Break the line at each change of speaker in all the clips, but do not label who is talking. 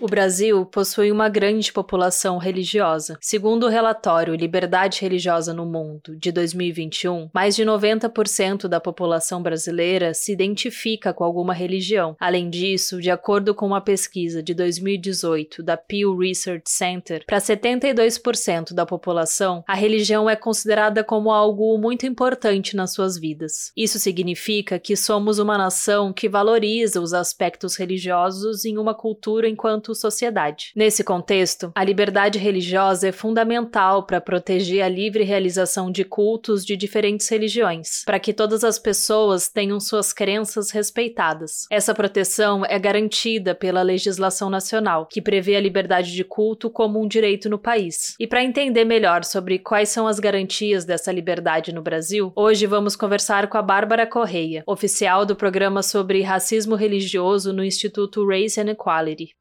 O Brasil possui uma grande população religiosa. Segundo o relatório Liberdade Religiosa no Mundo de 2021, mais de 90% da população brasileira se identifica com alguma religião. Além disso, de acordo com uma pesquisa de 2018 da Pew Research Center, para 72% da população, a religião é considerada como algo muito importante nas suas vidas. Isso significa que somos uma nação que valoriza os aspectos religiosos em uma cultura enquanto sociedade. Nesse contexto, a liberdade religiosa é fundamental para proteger a livre realização de cultos de diferentes religiões, para que todas as pessoas tenham suas crenças respeitadas. Essa proteção é garantida pela legislação nacional, que prevê a liberdade de culto como um direito no país. E para entender melhor sobre quais são as garantias dessa liberdade no Brasil, hoje vamos conversar com a Bárbara Correia, oficial do programa sobre racismo religioso no Instituto Race and Equality.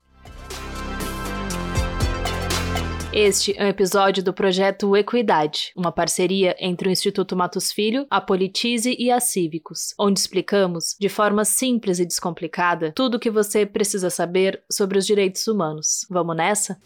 Este é um episódio do projeto Equidade, uma parceria entre o Instituto Matos Filho, a Politize e a Cívicos, onde explicamos, de forma simples e descomplicada, tudo o que você precisa saber sobre os direitos humanos. Vamos nessa?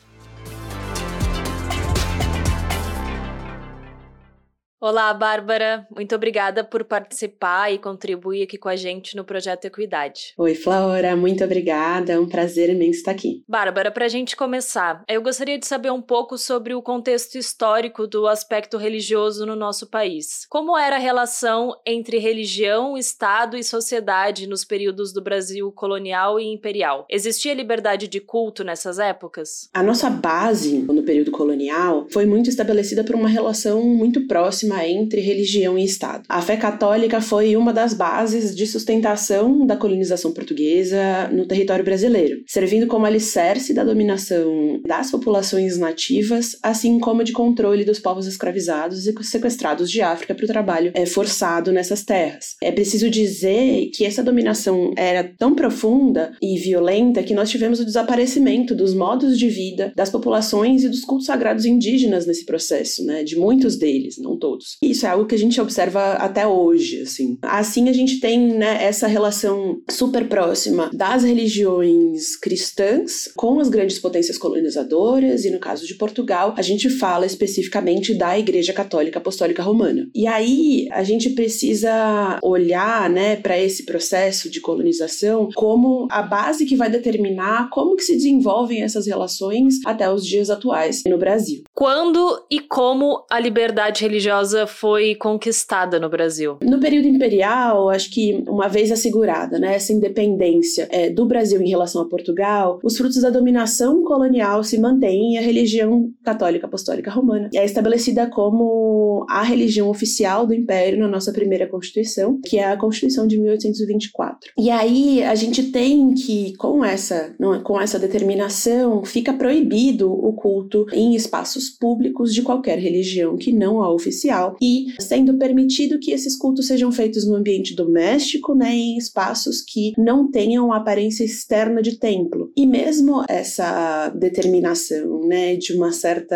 Olá, Bárbara. Muito obrigada por participar e contribuir aqui com a gente no projeto Equidade.
Oi, Flora. Muito obrigada. É um prazer imenso estar aqui.
Bárbara, para a gente começar, eu gostaria de saber um pouco sobre o contexto histórico do aspecto religioso no nosso país. Como era a relação entre religião, Estado e sociedade nos períodos do Brasil colonial e imperial? Existia liberdade de culto nessas épocas?
A nossa base no período colonial foi muito estabelecida por uma relação muito próxima entre religião e Estado. A fé católica foi uma das bases de sustentação da colonização portuguesa no território brasileiro, servindo como alicerce da dominação das populações nativas, assim como de controle dos povos escravizados e sequestrados de África para o trabalho é, forçado nessas terras. É preciso dizer que essa dominação era tão profunda e violenta que nós tivemos o desaparecimento dos modos de vida das populações e dos cultos sagrados indígenas nesse processo, né, de muitos deles, não todos. Isso é algo que a gente observa até hoje, assim. Assim a gente tem, né, essa relação super próxima das religiões cristãs com as grandes potências colonizadoras e no caso de Portugal, a gente fala especificamente da Igreja Católica Apostólica Romana. E aí a gente precisa olhar, né, para esse processo de colonização como a base que vai determinar como que se desenvolvem essas relações até os dias atuais no Brasil.
Quando e como a liberdade religiosa foi conquistada no Brasil?
No período imperial, acho que uma vez assegurada né, essa independência é, do Brasil em relação a Portugal, os frutos da dominação colonial se mantêm e a religião católica apostólica romana é estabelecida como a religião oficial do império na nossa primeira Constituição, que é a Constituição de 1824. E aí a gente tem que, com essa, não, com essa determinação, fica proibido o culto em espaços públicos de qualquer religião que não a oficial e sendo permitido que esses cultos sejam feitos no ambiente doméstico, né, em espaços que não tenham aparência externa de templo. E mesmo essa determinação, né, de uma certa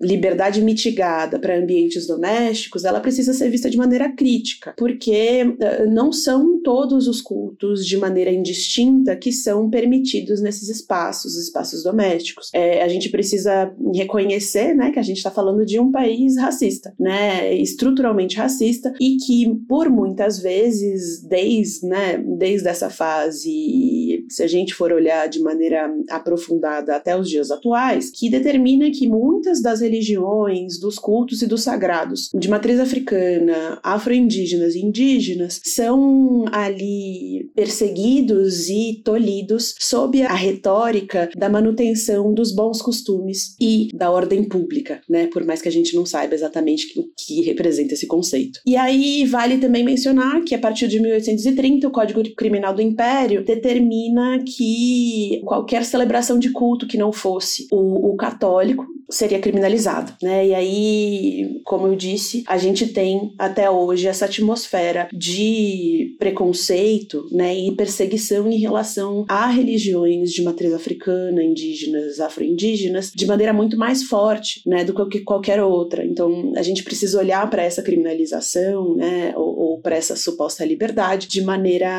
liberdade mitigada para ambientes domésticos, ela precisa ser vista de maneira crítica, porque uh, não são todos os cultos de maneira indistinta que são permitidos nesses espaços, espaços domésticos. É, a gente precisa reconhecer, né, que a gente está falando de um país racista, né, estruturalmente racista e que por muitas vezes, desde, né, desde essa fase, se a gente for olhar de maneira aprofundada até os dias atuais, que determina que muitas das religiões, dos cultos e dos sagrados de matriz africana, afro-indígenas e indígenas são ali perseguidos e tolhidos sob a retórica da manutenção dos bons costumes e da ordem pública, né? Por mais que a gente não saiba exatamente o que representa esse conceito. E aí vale também mencionar que a partir de 1830 o Código Criminal do Império determina que qualquer celebração de culto que não fosse o, o católico seria criminalizado, né? E aí, como eu disse, a gente tem até hoje essa atmosfera de preconceito, né, e perseguição em relação a religiões de matriz africana, indígenas, afro-indígenas, de maneira muito mais forte, né, do que qualquer outra. Então, a gente precisa olhar para essa criminalização, né, ou, ou para essa suposta liberdade de maneira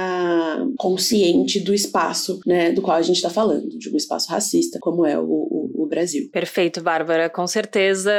consciente do espaço, né, do qual a gente está falando, de um espaço racista, como é o, o, o Brasil.
Perfeito, Bárbara. Com certeza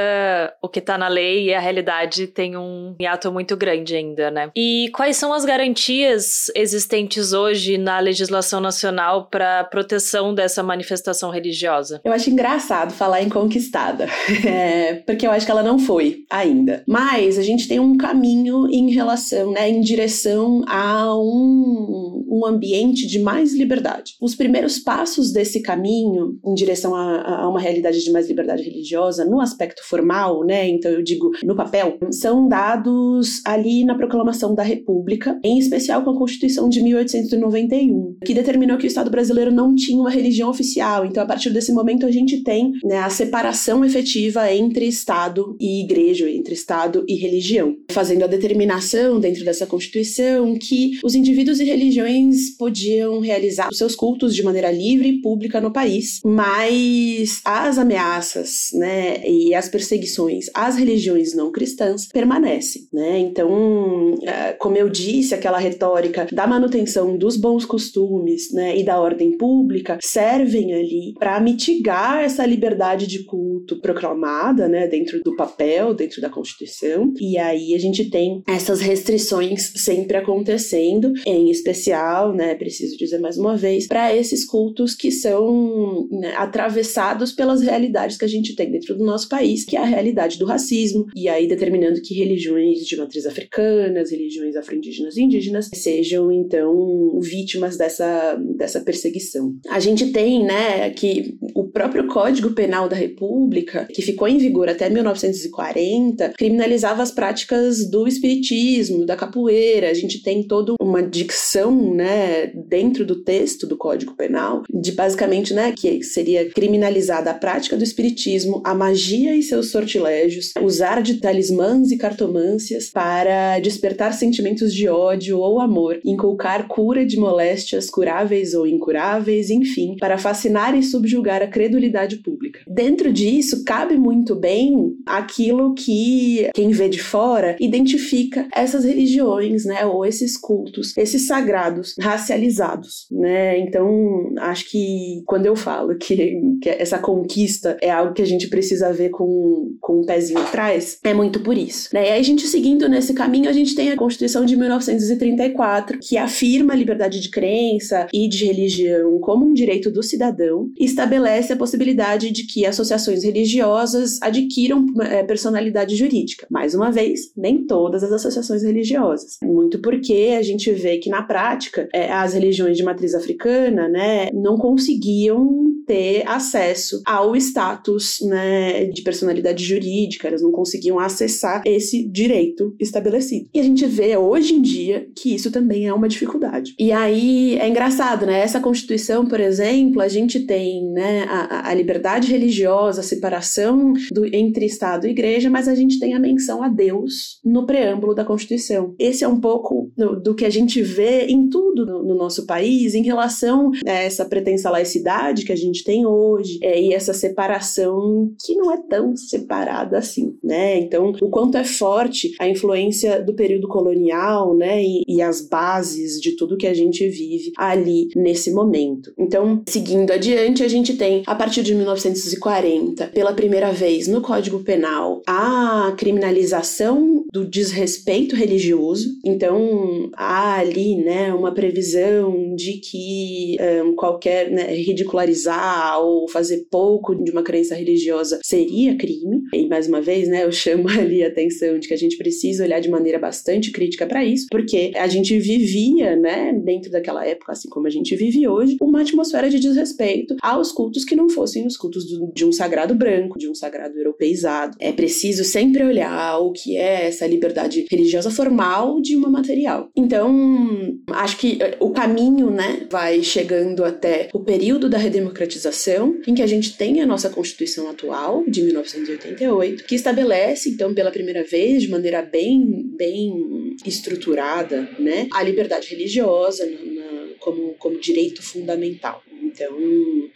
o que está na lei e a realidade tem um hiato muito grande ainda, né? E quais são as garantias existentes hoje na legislação nacional para proteção dessa manifestação religiosa?
Eu acho engraçado falar em conquistada, é, porque eu acho que ela não foi ainda. Mas a gente tem um caminho em relação, né, em direção a um, um ambiente de mais liberdade. Os primeiros passos desse caminho em direção a, a uma realidade de mais liberdade religiosa no aspecto formal, né? Então eu digo no papel, são dados ali na proclamação da República, em especial com a Constituição de 1891, que determinou que o Estado brasileiro não tinha uma religião oficial. Então a partir desse momento a gente tem né, a separação efetiva entre Estado e Igreja, entre Estado e religião, fazendo a determinação dentro dessa Constituição que os indivíduos e religiões podiam realizar os seus cultos de maneira livre e pública no país, mas as ameaças né, e as perseguições às religiões não cristãs permanecem, né? Então, é, como eu disse, aquela retórica da manutenção dos bons costumes, né, e da ordem pública servem ali para mitigar essa liberdade de culto proclamada, né, dentro do papel, dentro da Constituição. E aí a gente tem essas restrições sempre acontecendo, em especial, né, preciso dizer mais uma vez, para esses cultos que são né, atravessados pelas realidades que a gente tem dentro do nosso país, que é a realidade do racismo, e aí determinando que religiões de matriz africanas, religiões afro-indígenas e indígenas sejam, então, vítimas dessa, dessa perseguição. A gente tem, né, que o próprio Código Penal da República, que ficou em vigor até 1940, criminalizava as práticas do espiritismo, da capoeira. A gente tem toda uma dicção, né, dentro do texto do Código Penal, de basicamente, né, que seria criminalizada a prática do espiritismo a magia e seus sortilégios, usar de talismãs e cartomâncias para despertar sentimentos de ódio ou amor, inculcar cura de moléstias curáveis ou incuráveis, enfim, para fascinar e subjugar a credulidade pública. Dentro disso, cabe muito bem aquilo que quem vê de fora identifica essas religiões, né, ou esses cultos, esses sagrados racializados, né? Então, acho que quando eu falo que, que essa conquista é algo que a gente precisa ver com, com um pezinho atrás, é muito por isso. Né? E aí a gente seguindo nesse caminho, a gente tem a Constituição de 1934, que afirma a liberdade de crença e de religião como um direito do cidadão e estabelece a possibilidade de que associações religiosas adquiram é, personalidade jurídica. Mais uma vez, nem todas as associações religiosas. Muito porque a gente vê que na prática é, as religiões de matriz africana, né, não conseguiam ter acesso ao status né, de personalidade jurídica, elas não conseguiam acessar esse direito estabelecido. E a gente vê hoje em dia que isso também é uma dificuldade. E aí é engraçado, né? Essa Constituição, por exemplo, a gente tem né, a, a liberdade religiosa, a separação do, entre Estado e Igreja, mas a gente tem a menção a Deus no preâmbulo da Constituição. Esse é um pouco do, do que a gente vê em tudo no, no, nosso país em relação a essa pretensa laicidade que a gente tem hoje é, e essa separação que não é tão separada assim, né? Então, o quanto é forte a influência do período colonial, né, e, e as bases de tudo que a gente vive ali nesse momento. Então, seguindo adiante, a gente tem a partir de 1940, pela primeira vez no Código Penal, a criminalização do desrespeito religioso. Então, há ali, né, uma previsão de que um, qualquer né, ridicularizar ou fazer pouco de uma crença religiosa seria crime. E mais uma vez, né, eu chamo ali a atenção de que a gente precisa olhar de maneira bastante crítica para isso, porque a gente vivia, né, dentro daquela época, assim como a gente vive hoje, uma atmosfera de desrespeito aos cultos que não fossem os cultos do, de um sagrado branco, de um sagrado europeizado. É preciso sempre olhar o que é essa liberdade religiosa formal de uma material. Então, acho que eh, o caminho, né, vai chegando até o período da redemocratização, em que a gente tem a nossa Constituição atual, de 1988, que estabelece, então, pela primeira vez, de maneira bem, bem estruturada, né, a liberdade religiosa na, como, como direito fundamental. Então,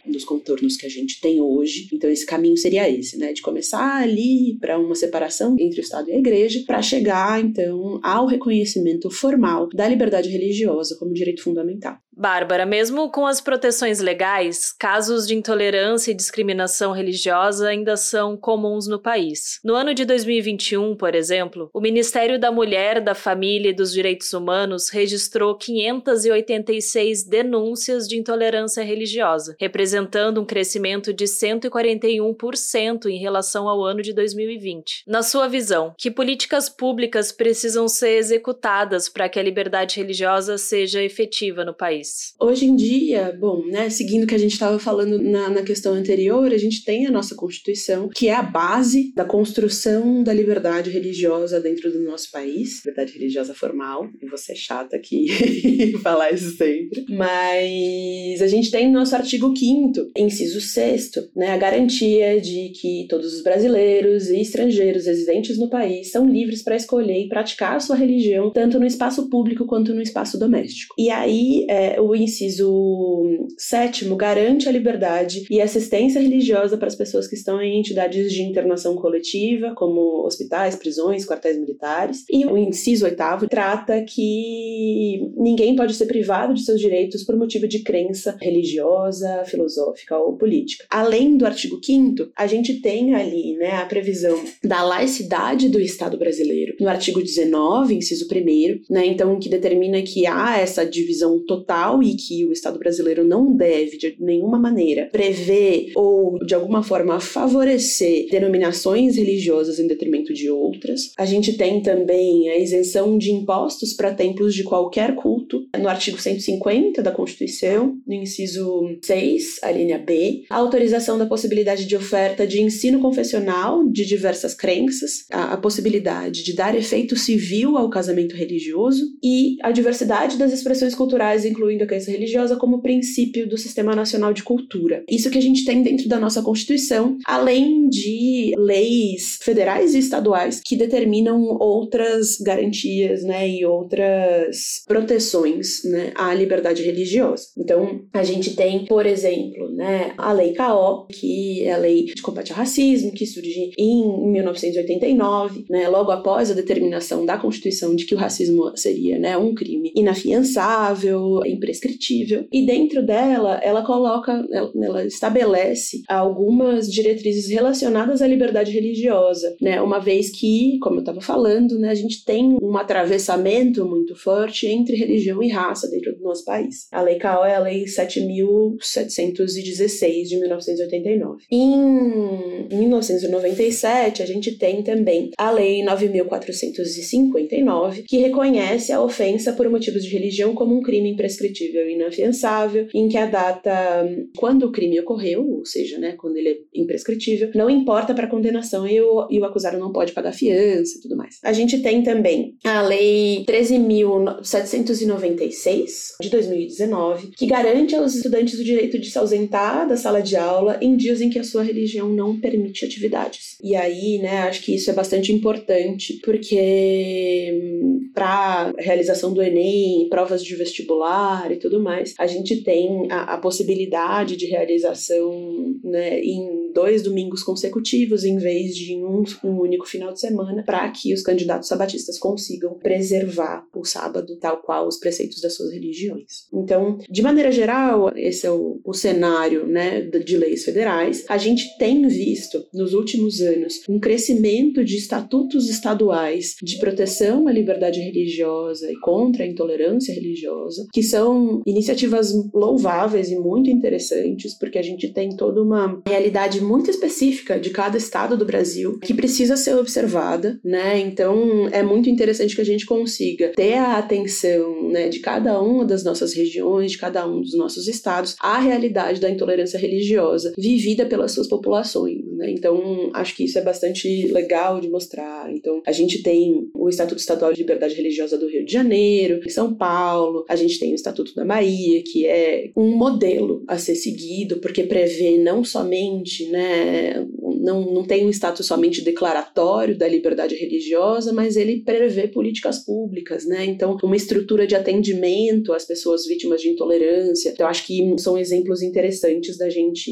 nos contornos que a gente tem hoje. Então, esse caminho seria esse, né? De começar ali para uma separação entre o Estado e a Igreja, para chegar, então, ao reconhecimento formal da liberdade religiosa como direito fundamental.
Bárbara, mesmo com as proteções legais, casos de intolerância e discriminação religiosa ainda são comuns no país. No ano de 2021, por exemplo, o Ministério da Mulher, da Família e dos Direitos Humanos registrou 586 denúncias de intolerância religiosa, representando um crescimento de 141% em relação ao ano de 2020. Na sua visão, que políticas públicas precisam ser executadas para que a liberdade religiosa seja efetiva no país?
Hoje em dia, bom, né, seguindo o que a gente estava falando na, na questão anterior, a gente tem a nossa Constituição, que é a base da construção da liberdade religiosa dentro do nosso país, liberdade religiosa formal, e você é chata aqui falar isso sempre, mas a gente tem no nosso artigo 5 inciso 6 né, a garantia de que todos os brasileiros e estrangeiros residentes no país são livres para escolher e praticar a sua religião, tanto no espaço público quanto no espaço doméstico. E aí, é, o inciso sétimo garante a liberdade e assistência religiosa para as pessoas que estão em entidades de internação coletiva, como hospitais, prisões, quartéis militares. E o inciso oitavo trata que ninguém pode ser privado de seus direitos por motivo de crença religiosa, filosófica ou política. Além do artigo 5 a gente tem ali né, a previsão da laicidade do Estado brasileiro. No artigo 19, inciso 1 né, então que determina que há essa divisão total e que o Estado brasileiro não deve, de nenhuma maneira, prever ou, de alguma forma, favorecer denominações religiosas em detrimento de outras. A gente tem também a isenção de impostos para templos de qualquer culto, no artigo 150 da Constituição, no inciso 6, a linha B, a autorização da possibilidade de oferta de ensino confessional de diversas crenças, a, a possibilidade de dar efeito civil ao casamento religioso e a diversidade das expressões culturais, incluindo incluindo a crença religiosa, como princípio do Sistema Nacional de Cultura. Isso que a gente tem dentro da nossa Constituição, além de leis federais e estaduais que determinam outras garantias, né, e outras proteções, né, à liberdade religiosa. Então, a gente tem, por exemplo, né, a Lei KO, que é a Lei de Combate ao Racismo, que surge em 1989, né, logo após a determinação da Constituição de que o racismo seria, né, um crime inafiançável, imprescritível. E dentro dela, ela coloca, ela, ela estabelece algumas diretrizes relacionadas à liberdade religiosa, né? Uma vez que, como eu estava falando, né, a gente tem um atravessamento muito forte entre religião e raça dentro do nosso país. A Lei CAO é a Lei 7.716 de 1989. Em 1997, a gente tem também a Lei 9.459, que reconhece a ofensa por motivos de religião como um crime imprescritível imprescritível e inafiançável, em que a data quando o crime ocorreu, ou seja, né, quando ele é imprescritível, não importa para a condenação e o, e o acusado não pode pagar fiança e tudo mais. A gente tem também a Lei 13.796 de 2019, que garante aos estudantes o direito de se ausentar da sala de aula em dias em que a sua religião não permite atividades. E aí, né, acho que isso é bastante importante, porque hum, para realização do Enem, provas de vestibular e tudo mais, a gente tem a, a possibilidade de realização né, em dois domingos consecutivos, em vez de um, um único final de semana, para que os candidatos sabatistas consigam preservar o sábado, tal qual os preceitos das suas religiões. Então, de maneira geral, esse é o, o cenário né, de leis federais. A gente tem visto nos últimos anos um crescimento de estatutos estaduais de proteção à liberdade religiosa e contra a intolerância religiosa, que são iniciativas louváveis e muito interessantes, porque a gente tem toda uma realidade muito específica de cada estado do Brasil que precisa ser observada, né? Então é muito interessante que a gente consiga ter a atenção, né, de cada uma das nossas regiões, de cada um dos nossos estados, à realidade da intolerância religiosa vivida pelas suas populações, né? Então acho que isso é bastante legal de mostrar. Então a gente tem o Estatuto Estadual de Liberdade Religiosa do Rio de Janeiro, em São Paulo, a gente tem o Estatuto da Bahia, que é um modelo a ser seguido, porque prevê não somente, né, não, não tem um status somente declaratório da liberdade religiosa, mas ele prevê políticas públicas, né? Então, uma estrutura de atendimento às pessoas vítimas de intolerância. Então, acho que são exemplos interessantes da gente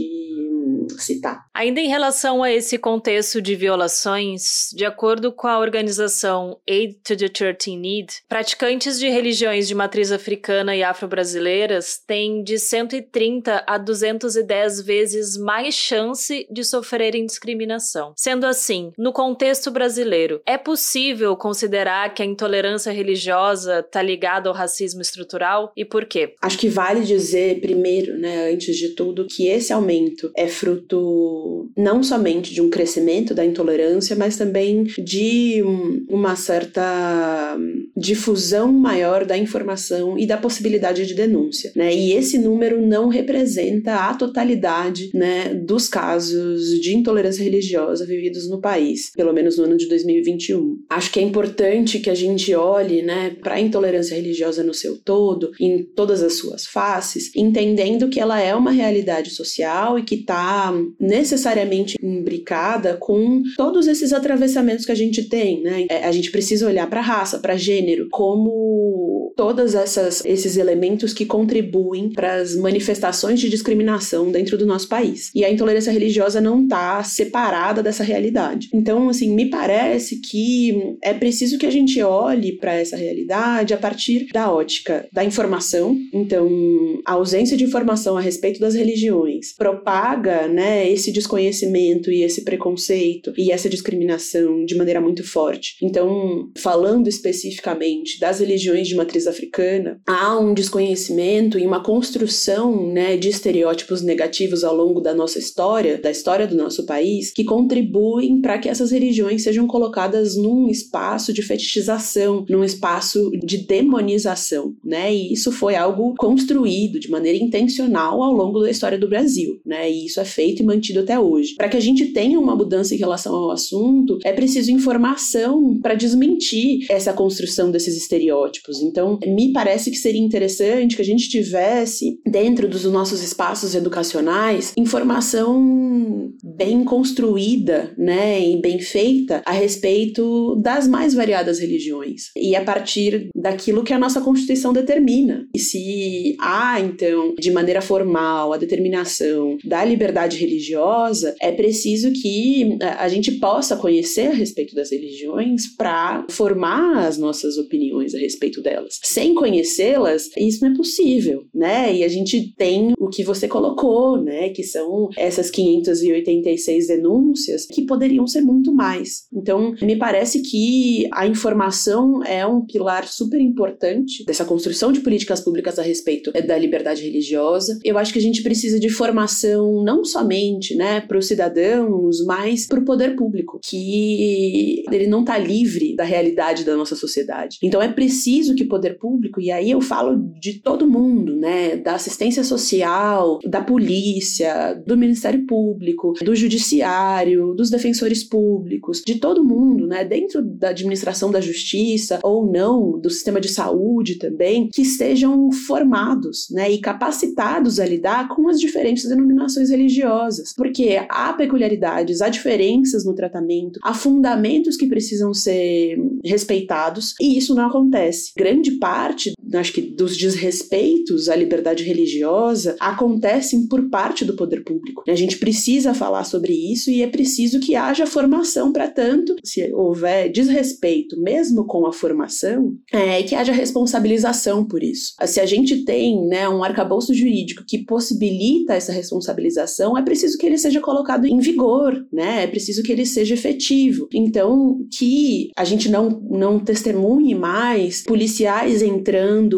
citar.
Ainda em relação a esse contexto de violações, de acordo com a organização Aid to the Church in Need, praticantes de religiões de matriz africana e afro-brasileiras têm de 130 a 210 vezes mais chance de sofrerem discriminação. Sendo assim, no contexto brasileiro, é possível considerar que a intolerância religiosa está ligada ao racismo estrutural e por quê?
Acho que vale dizer primeiro, né, antes de tudo, que esse aumento é fruto não somente de um crescimento da intolerância, mas também de uma certa difusão maior da informação e da possibilidade de denúncia, né? E esse número não representa a totalidade, né, dos casos de intolerância religiosa vividos no país, pelo menos no ano de 2021. Acho que é importante que a gente olhe, né, para a intolerância religiosa no seu todo, em todas as suas faces, entendendo que ela é uma realidade social e que está necessariamente imbricada com todos esses atravessamentos que a gente tem, né? É, a gente precisa olhar para raça, para gênero, como todos esses elementos que contribuem para as manifestações de discriminação dentro do nosso país. E a intolerância religiosa não está separada dessa realidade. Então, assim, me parece que é preciso que a gente olhe para essa realidade a partir da ótica da informação. Então, a ausência de informação a respeito das religiões propaga, né, esse desconhecimento e esse preconceito e essa discriminação de maneira muito forte. Então, falando especificamente das religiões de matriz africana, há um desconhecimento e uma construção, né, de estereótipos negativos ao longo da nossa história, da história do nosso país, que contribuem para que essas religiões sejam colocadas num espaço de fetichização, num espaço de demonização, né? E isso foi algo construído de maneira intencional ao longo da história do Brasil, né? E isso é feito e mantido até hoje. Para que a gente tenha uma mudança em relação ao assunto, é preciso informação para desmentir essa construção desses estereótipos. Então, me parece que seria interessante que a gente tivesse, dentro dos nossos espaços educacionais, informação bem construída, né, e bem feita a respeito das mais variadas religiões. E a partir daquilo que a nossa Constituição determina. E se há, então, de maneira formal, a determinação da liberdade religiosa, religiosa, é preciso que é, a gente possa conhecer a respeito das religiões para formar as nossas opiniões a respeito delas. Sem conhecê-las, isso não é possível, né? E a gente tem o que você colocou, né? Que são essas 586 denúncias que poderiam ser muito mais. Então, me parece que a informação é um pilar super importante dessa construção de políticas públicas a respeito da liberdade religiosa. Eu acho que a gente precisa de formação não não somente né, para os cidadãos, mas para o poder público, que ele não está livre da realidade da nossa sociedade. Então é preciso que o poder público, e aí eu falo de todo mundo, né, da assistência social, da polícia, do Ministério Público, do judiciário, dos defensores públicos, de todo mundo, né, dentro da administração da justiça ou não, do sistema de saúde também, que estejam formados, né, e capacitados a lidar com as diferentes denominações religiosas, porque há peculiaridades, há diferenças no tratamento, há fundamentos que precisam ser respeitados e isso não acontece. Grande parte, acho que dos desrespeitos à liberdade religiosa acontecem por parte do poder público. A gente precisa falar sobre isso e é preciso que haja formação para tanto, se houver desrespeito, mesmo com a formação, é que haja responsabilização por isso. Se a gente tem né, um arcabouço jurídico que possibilita essa responsabilização, é preciso que ele seja colocado em vigor, né? É preciso que ele seja efetivo. Então, que a gente não, não testemunhe mais policiais entrando em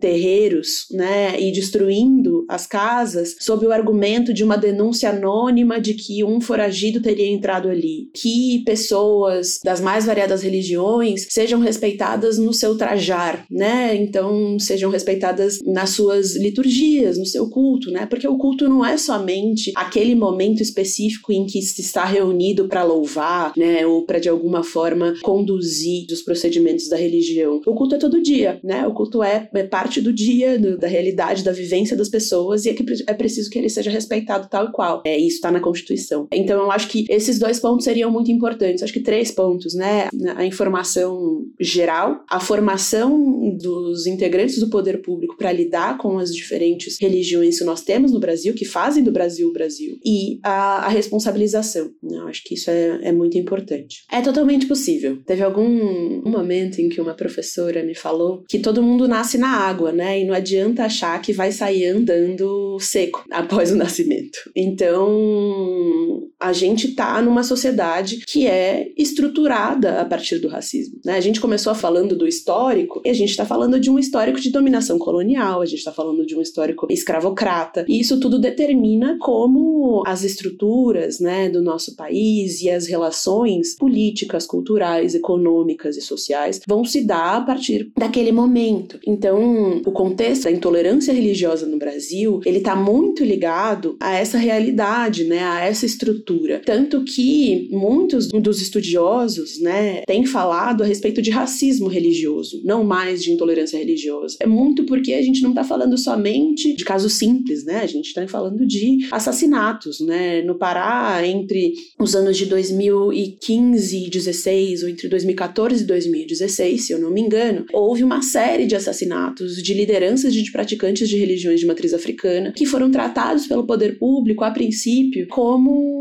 terreiros, né, e destruindo as casas sob o argumento de uma denúncia anônima de que um foragido teria entrado ali. Que pessoas das mais variadas religiões sejam respeitadas no seu trajar, né? Então, sejam respeitadas nas suas liturgias, no seu culto, né? Porque o culto não é somente aquele momento específico em que se está reunido para louvar, né, ou para de alguma forma conduzir os procedimentos da religião. O culto é todo dia, né? O culto é, é parte do dia, do, da realidade, da vivência das pessoas e é, que é preciso que ele seja respeitado tal e qual. É, isso está na Constituição. Então eu acho que esses dois pontos seriam muito importantes. Acho que três pontos, né? A informação geral, a formação dos integrantes do poder público para lidar com as diferentes religiões que nós temos no Brasil, que fazem do Brasil o Brasil, e a, a responsabilização. Eu acho que isso é, é muito importante. É totalmente possível. Teve algum momento em que uma professora me falou que todo mundo nasce na água, né? E não adianta achar que vai sair andando seco após o nascimento. Então, a gente tá numa sociedade que é estruturada a partir do racismo, né? A gente começou falando do histórico e a gente está falando de um histórico de dominação colonial, a gente está falando de um histórico escravocrata, e isso tudo determina como as estruturas, né, do nosso país e as relações políticas, culturais, econômicas e sociais vão se dar a partir daquele momento. Então, o contexto da intolerância religiosa no Brasil, ele está muito ligado a essa realidade, né, a essa estrutura. Tanto que muitos dos estudiosos, né, têm falado a respeito de racismo religioso, não mais de intolerância religiosa. É muito porque a gente não está falando somente de casos simples, né? A gente está falando de assassinatos, né? No Pará, entre os anos de 2015 e 16, ou entre 2014 e 2016, se eu não me engano, houve uma série de assassinatos de lideranças de praticantes de religiões de matriz africana que foram tratados pelo poder público a princípio como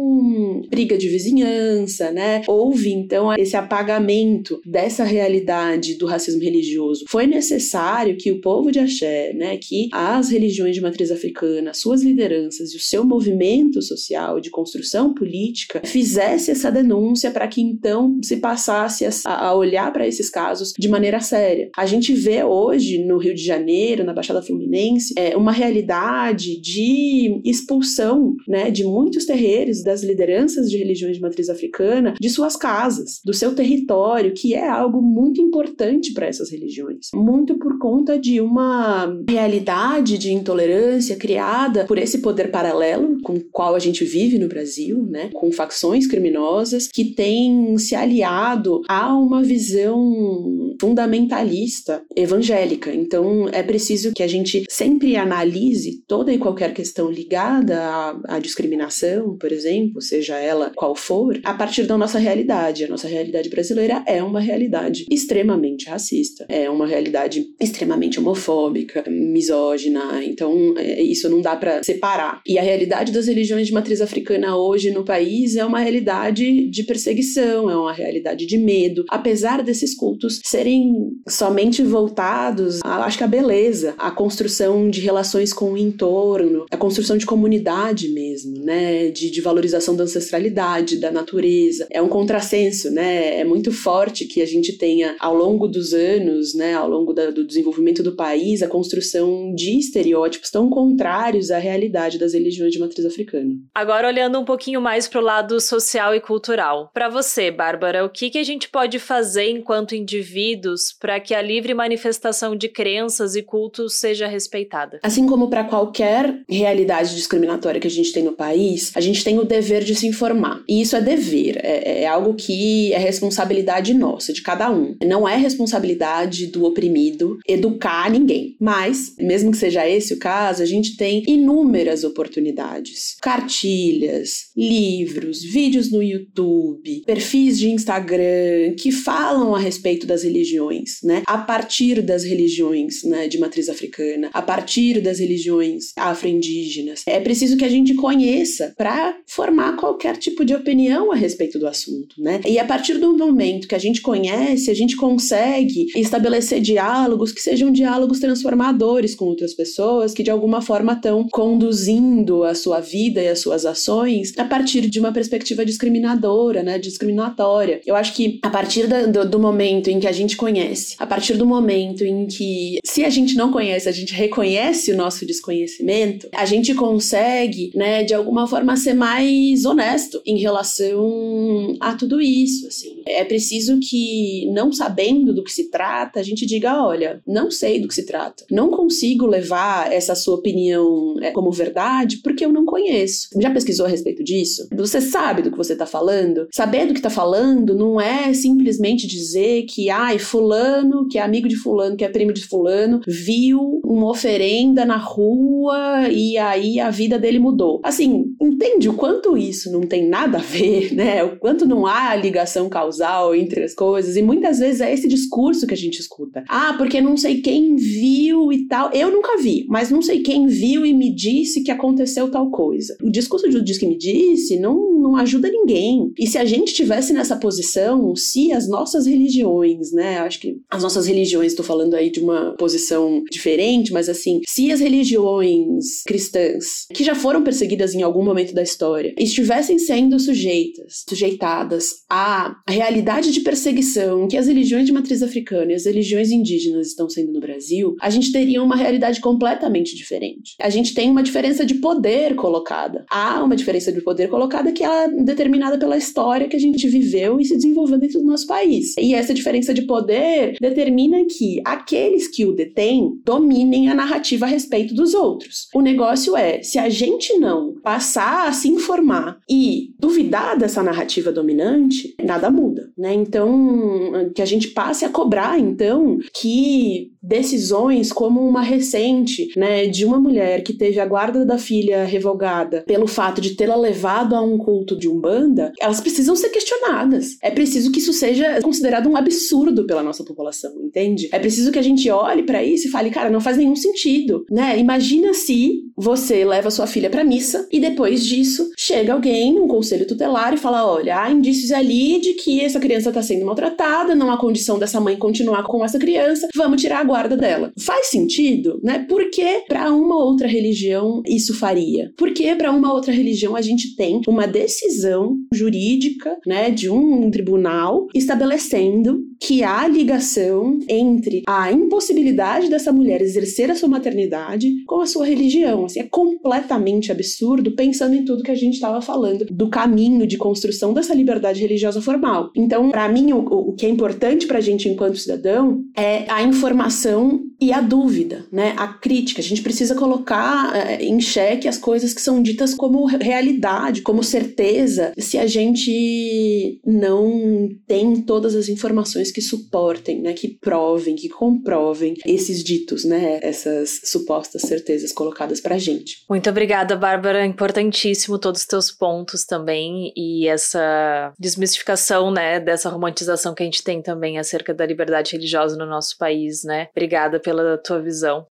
briga de vizinhança, né? Houve então esse apagamento dessa realidade do racismo religioso. Foi necessário que o povo de Axé, né, que as religiões de matriz africana, suas lideranças e o seu movimento social de construção política fizesse essa denúncia para que então se passasse a, olhar para esses casos de maneira séria. A gente vê hoje no Rio de Janeiro, na Baixada Fluminense, é, uma realidade de expulsão né, de muitos terreiros das lideranças de religiões de matriz africana de suas casas, do seu território, que é algo muito importante para essas religiões. Muito por conta de uma realidade de intolerância criada por esse poder paralelo com o qual a gente vive no Brasil, né, com facções criminosas que têm se aliado a uma visão fundamentalista evangélica. Então é preciso que a gente sempre analise toda e qualquer questão ligada à, à discriminação, por exemplo, seja ela qual for, a partir da nossa realidade. A nossa realidade brasileira é uma realidade extremamente racista, é uma realidade extremamente homofóbica, misógina. Então é, isso não dá para separar. E a realidade das religiões de matriz africana hoje no país é uma realidade de perseguição, é uma realidade de medo, apesar desses cultos serem somente voltados, acho que a beleza, a construção de relações com o entorno, a construção de comunidade mesmo, né, de, de valorização da ancestralidade, da natureza. É um contrassenso, né? É muito forte que a gente tenha, ao longo dos anos, né, ao longo da, do desenvolvimento do país, a construção de estereótipos tão contrários à realidade das religiões de matriz africana.
Agora, olhando um pouquinho mais para o lado social e cultural. Para você, Bárbara, o que, que a gente pode fazer enquanto indivíduos para que a livre manifestação de crenças e cultos seja respeitada?
Assim como para qualquer realidade discriminatória que a gente tem no país, a gente tem o dever de se informar. E isso é dever, é, é algo que é responsabilidade nossa, de cada um. Não é responsabilidade do oprimido educar ninguém. Mas, mesmo que seja esse o caso, a gente tem inúmeras oportunidades. Cartilhas, livros, vídeos no YouTube, perfis de Instagram que falam a respeito das religiões, né? A partir das religiões, né, de matriz africana, a partir das religiões afro-indígenas. É preciso que a gente conheça para formar qualquer tipo de opinião a respeito do assunto, né? E a partir do momento que a gente conhece, a gente consegue estabelecer diálogos que sejam diálogos transformadores com outras pessoas que de alguma forma estão conduzindo a sua vida e as suas ações a partir de uma perspectiva discriminadora, né, discriminatória. Eu acho que a partir do, do momento em que a gente conhece, a partir do momento em que, se a gente não conhece, a gente reconhece o nosso desconhecimento, a gente consegue, né, de alguma forma ser mais honesto em relação a tudo isso, assim. É preciso que, não sabendo do que se trata, a gente diga, olha, não sei do que se trata. Não consigo levar essa sua opinião é, como verdade porque eu não conheço. Já pesquisou a respeito disso? Você sabe do que você está falando? Saber do que está falando não é simplesmente dizer que, ai, fulano, que é amigo de fulano, que é primo de fulano, viu uma oferenda na rua e aí a vida dele mudou. Assim, entende o quanto isso não tem nada a ver, né? O quanto não há ligação causal entre as coisas. E muitas vezes é esse discurso que a gente escuta. Ah, porque não sei quem viu e tal. Eu nunca vi, mas não sei quem viu e me disse que aconteceu tal coisa. O discurso de diz que me disse não, não ajuda ninguém. E se a gente tivesse nessa posição, se as nossas religiões, né? Acho que as nossas religiões, estou falando aí de uma posição diferente, mas assim, se as religiões cristãs, que já foram perseguidas em algum momento da história, estivessem sendo sujeitas, sujeitadas à realidade de perseguição que as religiões de matriz africana e as religiões indígenas estão sendo no Brasil, a gente teria uma realidade completamente diferente. A gente tem uma diferença de poder colocada. Há uma diferença de poder colocada que é determinada pela história que a gente viveu e se desenvolveu dentro do nosso país. E essa diferença de poder determina que aqueles que o detêm dominem a narrativa a respeito dos outros. O negócio é, se a gente não passar a se informar e duvidar dessa narrativa dominante, nada muda, né? Então, que a gente passe a cobrar, então, que decisões como uma recente, né, de uma mulher que teve a guarda da filha revogada pelo fato de tê-la levado a um culto de umbanda, elas precisam ser questionadas. É preciso que isso seja considerado um absurdo pela nossa população, entende? É preciso que a gente olhe para isso e fale, cara, não faz nenhum sentido, né? Imagina se você leva sua filha para missa e depois disso chega alguém, um conselho tutelar e fala, olha, há indícios ali de que essa criança está sendo maltratada, não há condição dessa mãe continuar com essa criança, vamos tirar a guarda dela. Faz sentido, né? Por que para uma outra religião isso faria? Porque para uma outra religião a gente tem uma decisão jurídica, né, de um tribunal estabelecendo que há ligação entre a impossibilidade dessa mulher exercer a sua maternidade com a sua religião. Assim, é completamente absurdo pensando em tudo que a gente estava falando do caminho de construção dessa liberdade religiosa formal. Então, para mim, o, o que é importante para a gente enquanto cidadão é a informação e a dúvida, né? A crítica. A gente precisa colocar é, em xeque as coisas que são ditas como realidade, como certeza, se a gente não tem todas as informações que suportem, né? Que provem, que comprovem esses ditos, né? Essas supostas certezas colocadas pra gente.
Muito obrigada, Bárbara. Importantíssimo todos os teus pontos também e essa desmistificação, né? Dessa romantização que a gente tem também acerca da liberdade religiosa no nosso país, né? Obrigada pela tua visão.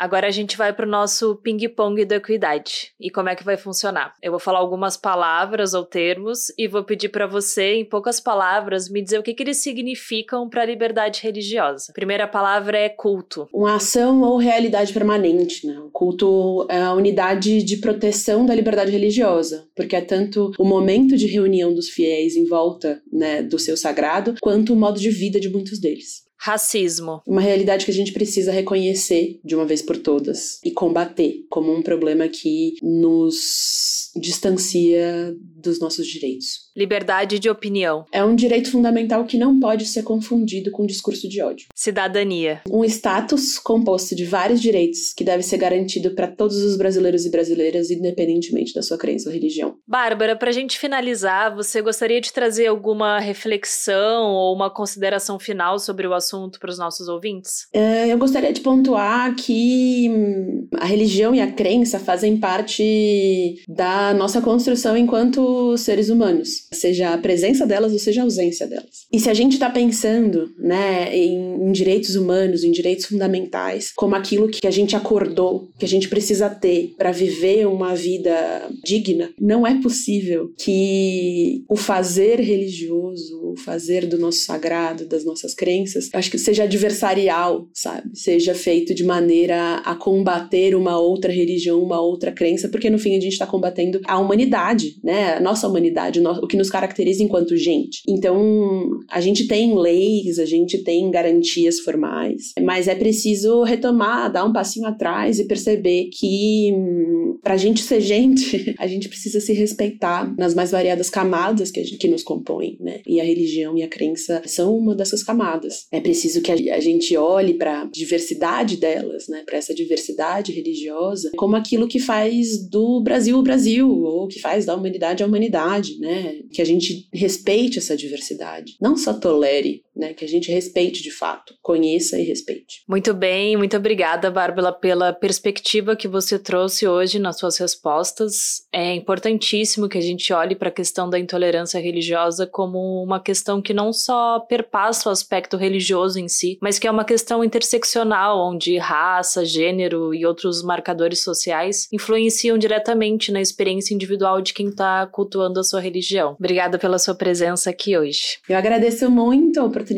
Agora a gente vai para o nosso ping-pong da equidade. E como é que vai funcionar? Eu vou falar algumas palavras ou termos e vou pedir para você, em poucas palavras, me dizer o que, que eles significam para a liberdade religiosa. Primeira palavra é culto.
Uma ação ou realidade permanente, né? O culto é a unidade de proteção da liberdade religiosa, porque é tanto o momento de reunião dos fiéis em volta né, do seu sagrado, quanto o modo de vida de muitos deles.
Racismo.
Uma realidade que a gente precisa reconhecer de uma vez por todas e combater como um problema que nos distancia dos nossos direitos.
Liberdade de opinião.
É um direito fundamental que não pode ser confundido com discurso de ódio.
Cidadania.
Um status composto de vários direitos que deve ser garantido para todos os brasileiros e brasileiras, independentemente da sua crença ou religião.
Bárbara, para a gente finalizar, você gostaria de trazer alguma reflexão ou uma consideração final sobre o assunto para os nossos ouvintes?
É, eu gostaria de pontuar que hum, a religião e a crença fazem parte da nossa construção enquanto seres humanos seja a presença delas ou seja a ausência delas. E se a gente está pensando né, em, em, direitos humanos, em direitos fundamentais, como aquilo que a gente acordou, que a gente precisa ter para viver uma vida digna, não é possível que o fazer religioso, o fazer do nosso sagrado, das nossas crenças, acho que seja adversarial, sabe? Seja feito de maneira a combater uma outra religião, uma outra crença, porque no fim a gente está combatendo a humanidade, né? A nossa humanidade, o que nos caracteriza enquanto gente. Então, a gente tem leis, a gente tem garantias formais, mas é preciso retomar, dar um passinho atrás e perceber que hum, para a gente ser gente, a gente precisa se respeitar nas mais variadas camadas que, gente, que nos compõem, né? E a religião e a crença são uma dessas camadas. É preciso que a gente olhe para a diversidade delas, né? Para essa diversidade religiosa, como aquilo que faz do Brasil o Brasil, ou que faz da humanidade a humanidade, né? Que a gente respeite essa diversidade, não só tolere, né, que a gente respeite de fato, conheça e respeite.
Muito bem, muito obrigada, Bárbara, pela perspectiva que você trouxe hoje nas suas respostas. É importantíssimo que a gente olhe para a questão da intolerância religiosa como uma questão que não só perpassa o aspecto religioso em si, mas que é uma questão interseccional, onde raça, gênero e outros marcadores sociais influenciam diretamente na experiência individual de quem está cultuando a sua religião. Obrigada pela sua presença aqui hoje.
Eu agradeço muito a oportunidade,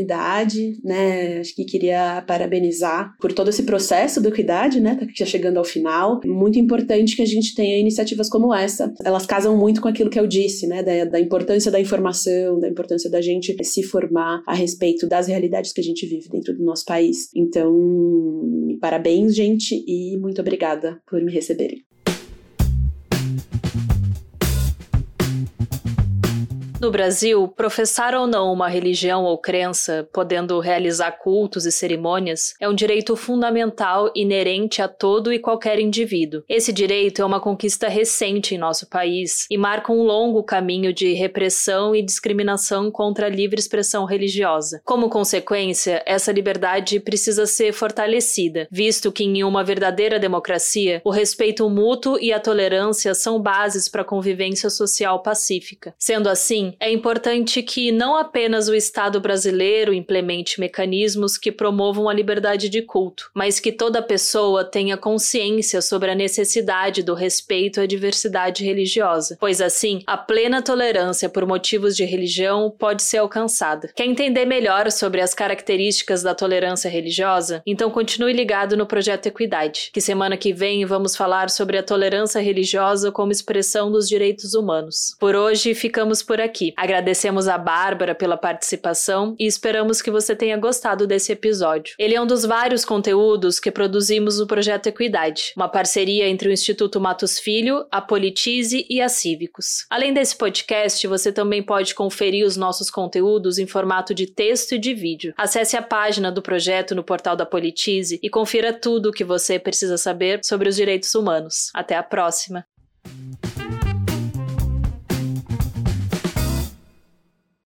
né? Acho que queria parabenizar por todo esse processo do Equidade, né? Tá já chegando ao final. Muito importante que a gente tenha iniciativas como essa. Elas casam muito com aquilo que eu disse, né? Da, da importância da informação, da importância da gente se formar a respeito das realidades que a gente vive dentro do nosso país. Então, parabéns, gente, e muito obrigada por me receberem.
No Brasil, professar ou não uma religião ou crença, podendo realizar cultos e cerimônias, é um direito fundamental inerente a todo e qualquer indivíduo. Esse direito é uma conquista recente em nosso país e marca um longo caminho de repressão e discriminação contra a livre expressão religiosa. Como consequência, essa liberdade precisa ser fortalecida, visto que em uma verdadeira democracia, o respeito mútuo e a tolerância são bases para a convivência social pacífica. Sendo assim, é importante que não apenas o Estado brasileiro implemente mecanismos que promovam a liberdade de culto, mas que toda pessoa tenha consciência sobre a necessidade do respeito à diversidade religiosa, pois assim a plena tolerância por motivos de religião pode ser alcançada. Quer entender melhor sobre as características da tolerância religiosa? Então continue ligado no projeto Equidade, que semana que vem vamos falar sobre a tolerância religiosa como expressão dos direitos humanos. Por hoje ficamos por aqui aqui. Agradecemos a Bárbara pela participação e esperamos que você tenha gostado desse episódio. Ele é um dos vários conteúdos que produzimos no Projeto Equidade, uma parceria entre o Instituto Matos Filho, a Politize e a Cívicos. Além desse podcast, você também pode conferir os nossos conteúdos em formato de texto e de vídeo. Acesse a página do projeto no portal da Politize e confira tudo o que você precisa saber sobre os direitos humanos. Até a próxima!